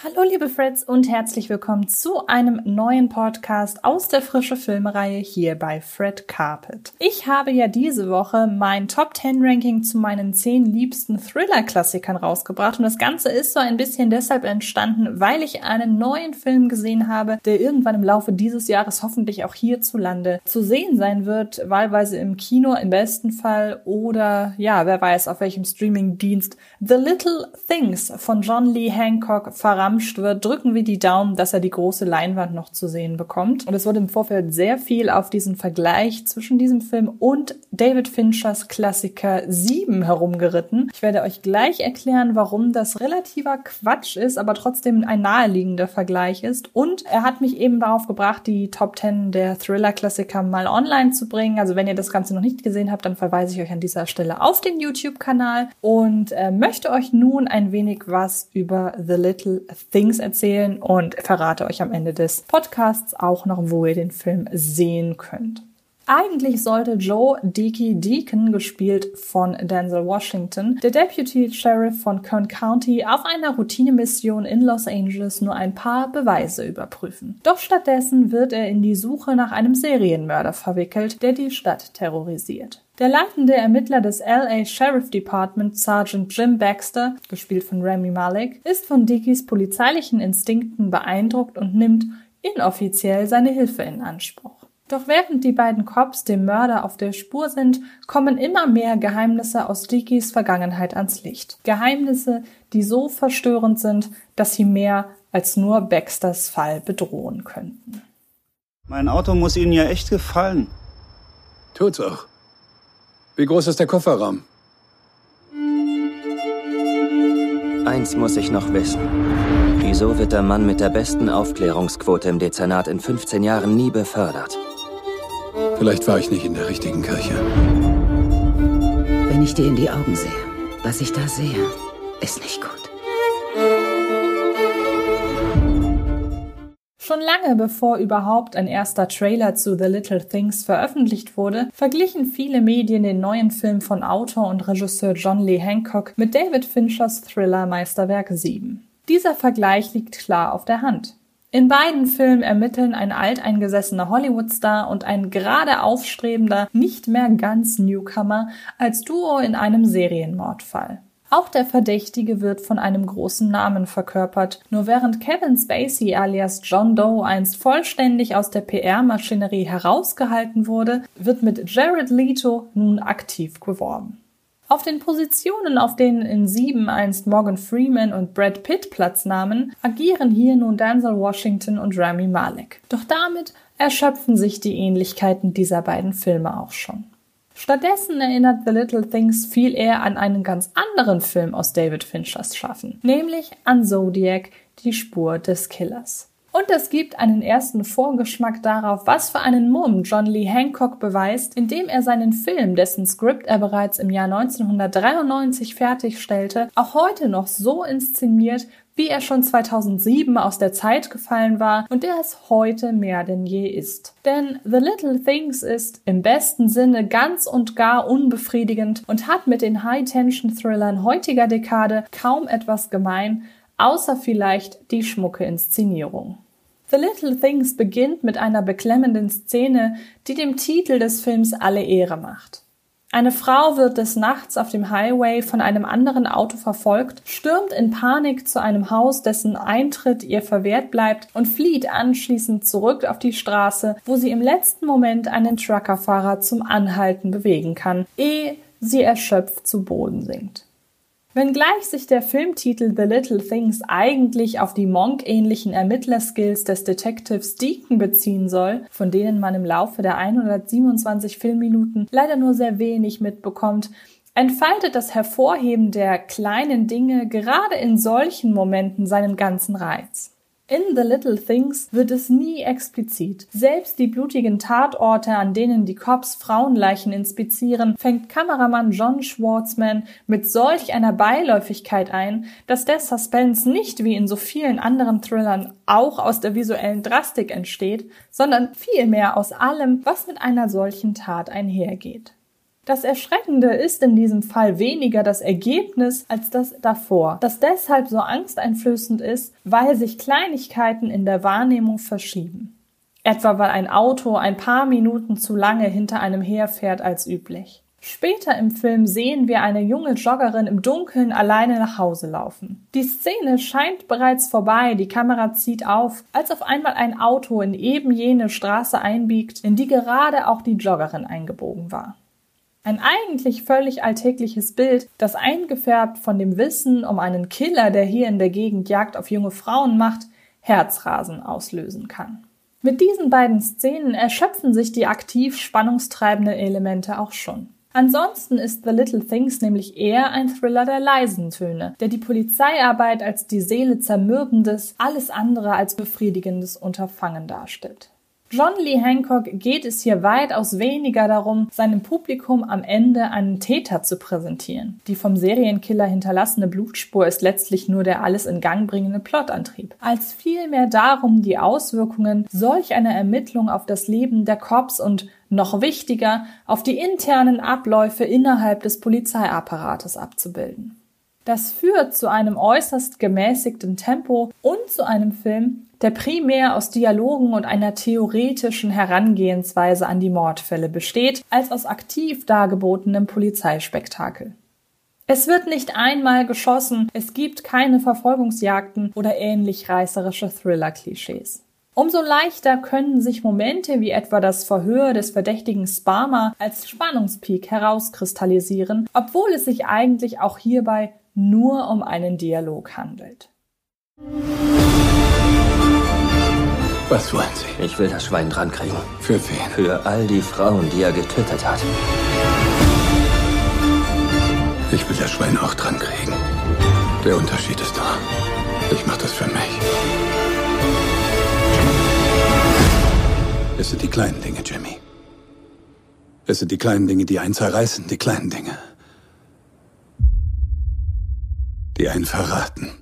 Hallo liebe Freds und herzlich willkommen zu einem neuen Podcast aus der frische Filmreihe hier bei Fred Carpet. Ich habe ja diese Woche mein Top 10 Ranking zu meinen 10 liebsten Thriller-Klassikern rausgebracht und das Ganze ist so ein bisschen deshalb entstanden, weil ich einen neuen Film gesehen habe, der irgendwann im Laufe dieses Jahres hoffentlich auch hierzulande zu sehen sein wird, wahlweise im Kino im besten Fall oder ja, wer weiß auf welchem Streaming-Dienst. The Little Things von John Lee Hancock verraten verramscht wird, drücken wir die Daumen, dass er die große Leinwand noch zu sehen bekommt. Und es wurde im Vorfeld sehr viel auf diesen Vergleich zwischen diesem Film und David Finchers Klassiker 7 herumgeritten. Ich werde euch gleich erklären, warum das relativer Quatsch ist, aber trotzdem ein naheliegender Vergleich ist. Und er hat mich eben darauf gebracht, die Top 10 der Thriller-Klassiker mal online zu bringen. Also wenn ihr das Ganze noch nicht gesehen habt, dann verweise ich euch an dieser Stelle auf den YouTube-Kanal und äh, möchte euch nun ein wenig was über The Little Things erzählen und verrate euch am Ende des Podcasts auch noch, wo ihr den Film sehen könnt. Eigentlich sollte Joe Dickey Deacon, gespielt von Denzel Washington, der Deputy Sheriff von Kern County, auf einer Routinemission in Los Angeles nur ein paar Beweise überprüfen. Doch stattdessen wird er in die Suche nach einem Serienmörder verwickelt, der die Stadt terrorisiert. Der leitende Ermittler des LA Sheriff Department, Sergeant Jim Baxter, gespielt von Rami Malek, ist von Dickies polizeilichen Instinkten beeindruckt und nimmt inoffiziell seine Hilfe in Anspruch. Doch während die beiden Cops dem Mörder auf der Spur sind, kommen immer mehr Geheimnisse aus Dickies Vergangenheit ans Licht. Geheimnisse, die so verstörend sind, dass sie mehr als nur Baxters Fall bedrohen könnten. Mein Auto muss Ihnen ja echt gefallen. Tut's auch. Wie groß ist der Kofferraum? Eins muss ich noch wissen. Wieso wird der Mann mit der besten Aufklärungsquote im Dezernat in 15 Jahren nie befördert? Vielleicht war ich nicht in der richtigen Kirche. Wenn ich dir in die Augen sehe, was ich da sehe, ist nicht gut. Schon lange bevor überhaupt ein erster Trailer zu The Little Things veröffentlicht wurde, verglichen viele Medien den neuen Film von Autor und Regisseur John Lee Hancock mit David Finchers Thriller Meisterwerk 7. Dieser Vergleich liegt klar auf der Hand. In beiden Filmen ermitteln ein alteingesessener Hollywoodstar und ein gerade aufstrebender, nicht mehr ganz Newcomer als Duo in einem Serienmordfall. Auch der Verdächtige wird von einem großen Namen verkörpert. Nur während Kevin Spacey alias John Doe einst vollständig aus der PR-Maschinerie herausgehalten wurde, wird mit Jared Leto nun aktiv geworben. Auf den Positionen, auf denen in Sieben einst Morgan Freeman und Brad Pitt Platz nahmen, agieren hier nun Denzel Washington und Rami Malek. Doch damit erschöpfen sich die Ähnlichkeiten dieser beiden Filme auch schon. Stattdessen erinnert The Little Things viel eher an einen ganz anderen Film aus David Finchers Schaffen, nämlich an Zodiac, die Spur des Killers. Und es gibt einen ersten Vorgeschmack darauf, was für einen Mumm John Lee Hancock beweist, indem er seinen Film, dessen Skript er bereits im Jahr 1993 fertigstellte, auch heute noch so inszeniert, wie er schon 2007 aus der Zeit gefallen war und der es heute mehr denn je ist. Denn The Little Things ist im besten Sinne ganz und gar unbefriedigend und hat mit den High-Tension-Thrillern heutiger Dekade kaum etwas gemein, außer vielleicht die schmucke Inszenierung. The Little Things beginnt mit einer beklemmenden Szene, die dem Titel des Films alle Ehre macht. Eine Frau wird des Nachts auf dem Highway von einem anderen Auto verfolgt, stürmt in Panik zu einem Haus, dessen Eintritt ihr verwehrt bleibt und flieht anschließend zurück auf die Straße, wo sie im letzten Moment einen Truckerfahrer zum Anhalten bewegen kann, ehe sie erschöpft zu Boden sinkt. Wenngleich sich der Filmtitel The Little Things eigentlich auf die Monk-ähnlichen Ermittlerskills des Detectives Deacon beziehen soll, von denen man im Laufe der 127 Filmminuten leider nur sehr wenig mitbekommt, entfaltet das Hervorheben der kleinen Dinge gerade in solchen Momenten seinen ganzen Reiz. In The Little Things wird es nie explizit. Selbst die blutigen Tatorte, an denen die Cops Frauenleichen inspizieren, fängt Kameramann John Schwartzman mit solch einer Beiläufigkeit ein, dass der Suspense nicht wie in so vielen anderen Thrillern auch aus der visuellen Drastik entsteht, sondern vielmehr aus allem, was mit einer solchen Tat einhergeht. Das Erschreckende ist in diesem Fall weniger das Ergebnis als das davor, das deshalb so angsteinflößend ist, weil sich Kleinigkeiten in der Wahrnehmung verschieben. Etwa weil ein Auto ein paar Minuten zu lange hinter einem herfährt als üblich. Später im Film sehen wir eine junge Joggerin im Dunkeln alleine nach Hause laufen. Die Szene scheint bereits vorbei, die Kamera zieht auf, als auf einmal ein Auto in eben jene Straße einbiegt, in die gerade auch die Joggerin eingebogen war. Ein eigentlich völlig alltägliches Bild, das eingefärbt von dem Wissen um einen Killer, der hier in der Gegend Jagd auf junge Frauen macht, Herzrasen auslösen kann. Mit diesen beiden Szenen erschöpfen sich die aktiv spannungstreibenden Elemente auch schon. Ansonsten ist The Little Things nämlich eher ein Thriller der leisen Töne, der die Polizeiarbeit als die Seele zermürbendes, alles andere als befriedigendes Unterfangen darstellt. John Lee Hancock geht es hier weitaus weniger darum, seinem Publikum am Ende einen Täter zu präsentieren. Die vom Serienkiller hinterlassene Blutspur ist letztlich nur der alles in Gang bringende Plotantrieb, als vielmehr darum, die Auswirkungen solch einer Ermittlung auf das Leben der Cops und noch wichtiger, auf die internen Abläufe innerhalb des Polizeiapparates abzubilden. Das führt zu einem äußerst gemäßigten Tempo und zu einem Film, der primär aus Dialogen und einer theoretischen Herangehensweise an die Mordfälle besteht, als aus aktiv dargebotenem Polizeispektakel. Es wird nicht einmal geschossen, es gibt keine Verfolgungsjagden oder ähnlich reißerische Thriller-Klischees. Umso leichter können sich Momente wie etwa das Verhör des verdächtigen Sparma als Spannungspeak herauskristallisieren, obwohl es sich eigentlich auch hierbei nur um einen Dialog handelt. Was wollen Sie? Ich will das Schwein drankriegen. Für wen? Für all die Frauen, die er getötet hat. Ich will das Schwein auch drankriegen. Der Unterschied ist da. Ich mach das für mich. Es sind die kleinen Dinge, Jimmy. Es sind die kleinen Dinge, die einen zerreißen, die kleinen Dinge. Die einen verraten.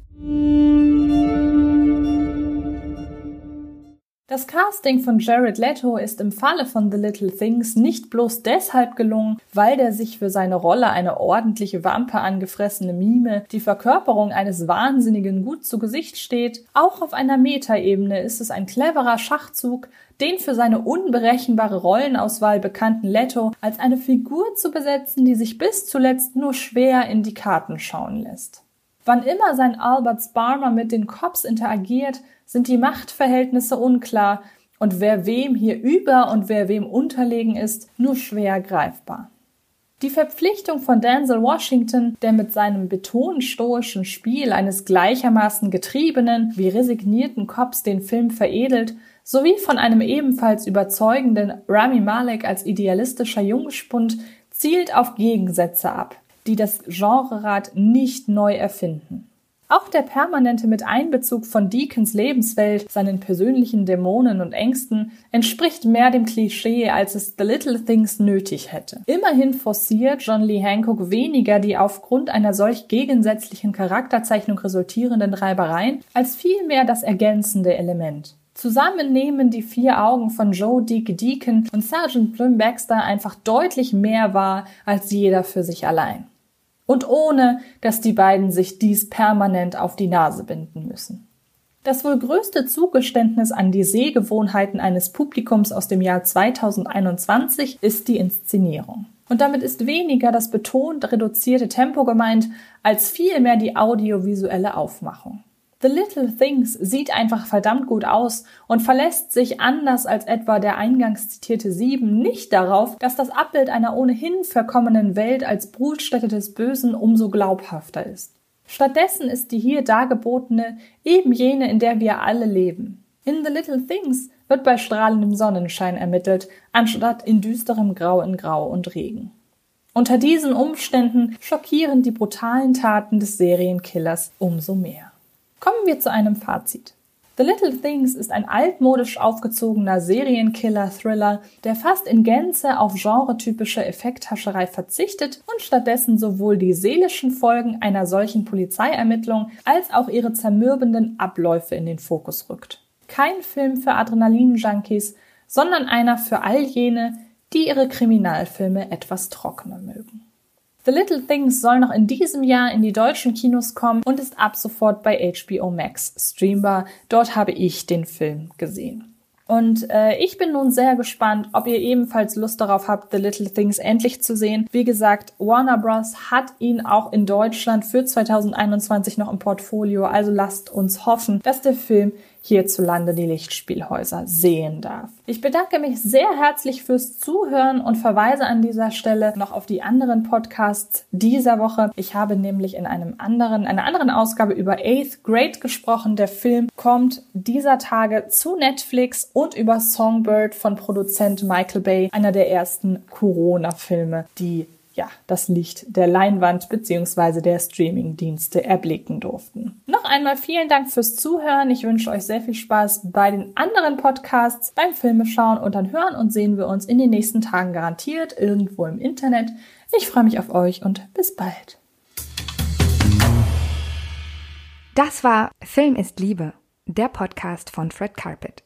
Das Casting von Jared Leto ist im Falle von The Little Things nicht bloß deshalb gelungen, weil der sich für seine Rolle eine ordentliche Wampe angefressene Mime, die Verkörperung eines Wahnsinnigen gut zu Gesicht steht. Auch auf einer Metaebene ist es ein cleverer Schachzug, den für seine unberechenbare Rollenauswahl bekannten Leto als eine Figur zu besetzen, die sich bis zuletzt nur schwer in die Karten schauen lässt. Wann immer sein Albert Sparmer mit den Cops interagiert, sind die Machtverhältnisse unklar und wer wem hier über und wer wem unterlegen ist, nur schwer greifbar. Die Verpflichtung von Denzel Washington, der mit seinem betonstoischen Spiel eines gleichermaßen getriebenen wie resignierten Cops den Film veredelt, sowie von einem ebenfalls überzeugenden Rami Malek als idealistischer Jungspund, zielt auf Gegensätze ab, die das Genrerad nicht neu erfinden. Auch der permanente Miteinbezug von Deacons Lebenswelt, seinen persönlichen Dämonen und Ängsten, entspricht mehr dem Klischee, als es The Little Things nötig hätte. Immerhin forciert John Lee Hancock weniger die aufgrund einer solch gegensätzlichen Charakterzeichnung resultierenden Reibereien, als vielmehr das ergänzende Element. Zusammen nehmen die vier Augen von Joe Dick Deacon und Sergeant Plum Baxter einfach deutlich mehr wahr als jeder für sich allein und ohne, dass die beiden sich dies permanent auf die Nase binden müssen. Das wohl größte Zugeständnis an die Sehgewohnheiten eines Publikums aus dem Jahr 2021 ist die Inszenierung. Und damit ist weniger das betont reduzierte Tempo gemeint, als vielmehr die audiovisuelle Aufmachung. The Little Things sieht einfach verdammt gut aus und verlässt sich anders als etwa der eingangs zitierte Sieben nicht darauf, dass das Abbild einer ohnehin verkommenen Welt als Brutstätte des Bösen umso glaubhafter ist. Stattdessen ist die hier dargebotene eben jene, in der wir alle leben. In The Little Things wird bei strahlendem Sonnenschein ermittelt, anstatt in düsterem Grau in Grau und Regen. Unter diesen Umständen schockieren die brutalen Taten des Serienkillers umso mehr. Kommen wir zu einem Fazit. The Little Things ist ein altmodisch aufgezogener Serienkiller-Thriller, der fast in Gänze auf genretypische Effekthascherei verzichtet und stattdessen sowohl die seelischen Folgen einer solchen Polizeiermittlung als auch ihre zermürbenden Abläufe in den Fokus rückt. Kein Film für Adrenalin-Junkies, sondern einer für all jene, die ihre Kriminalfilme etwas trockener mögen. The Little Things soll noch in diesem Jahr in die deutschen Kinos kommen und ist ab sofort bei HBO Max streambar. Dort habe ich den Film gesehen. Und äh, ich bin nun sehr gespannt, ob ihr ebenfalls Lust darauf habt, The Little Things endlich zu sehen. Wie gesagt, Warner Bros. hat ihn auch in Deutschland für 2021 noch im Portfolio. Also lasst uns hoffen, dass der Film hierzulande die Lichtspielhäuser sehen darf. Ich bedanke mich sehr herzlich fürs Zuhören und verweise an dieser Stelle noch auf die anderen Podcasts dieser Woche. Ich habe nämlich in einem anderen, einer anderen Ausgabe über Eighth Grade gesprochen. Der Film kommt dieser Tage zu Netflix und über Songbird von Produzent Michael Bay, einer der ersten Corona-Filme, die ja, das Licht der Leinwand bzw. der Streaming-Dienste erblicken durften. Noch einmal vielen Dank fürs Zuhören. Ich wünsche euch sehr viel Spaß bei den anderen Podcasts, beim Filmeschauen und dann hören und sehen wir uns in den nächsten Tagen garantiert irgendwo im Internet. Ich freue mich auf euch und bis bald. Das war Film ist Liebe, der Podcast von Fred Carpet.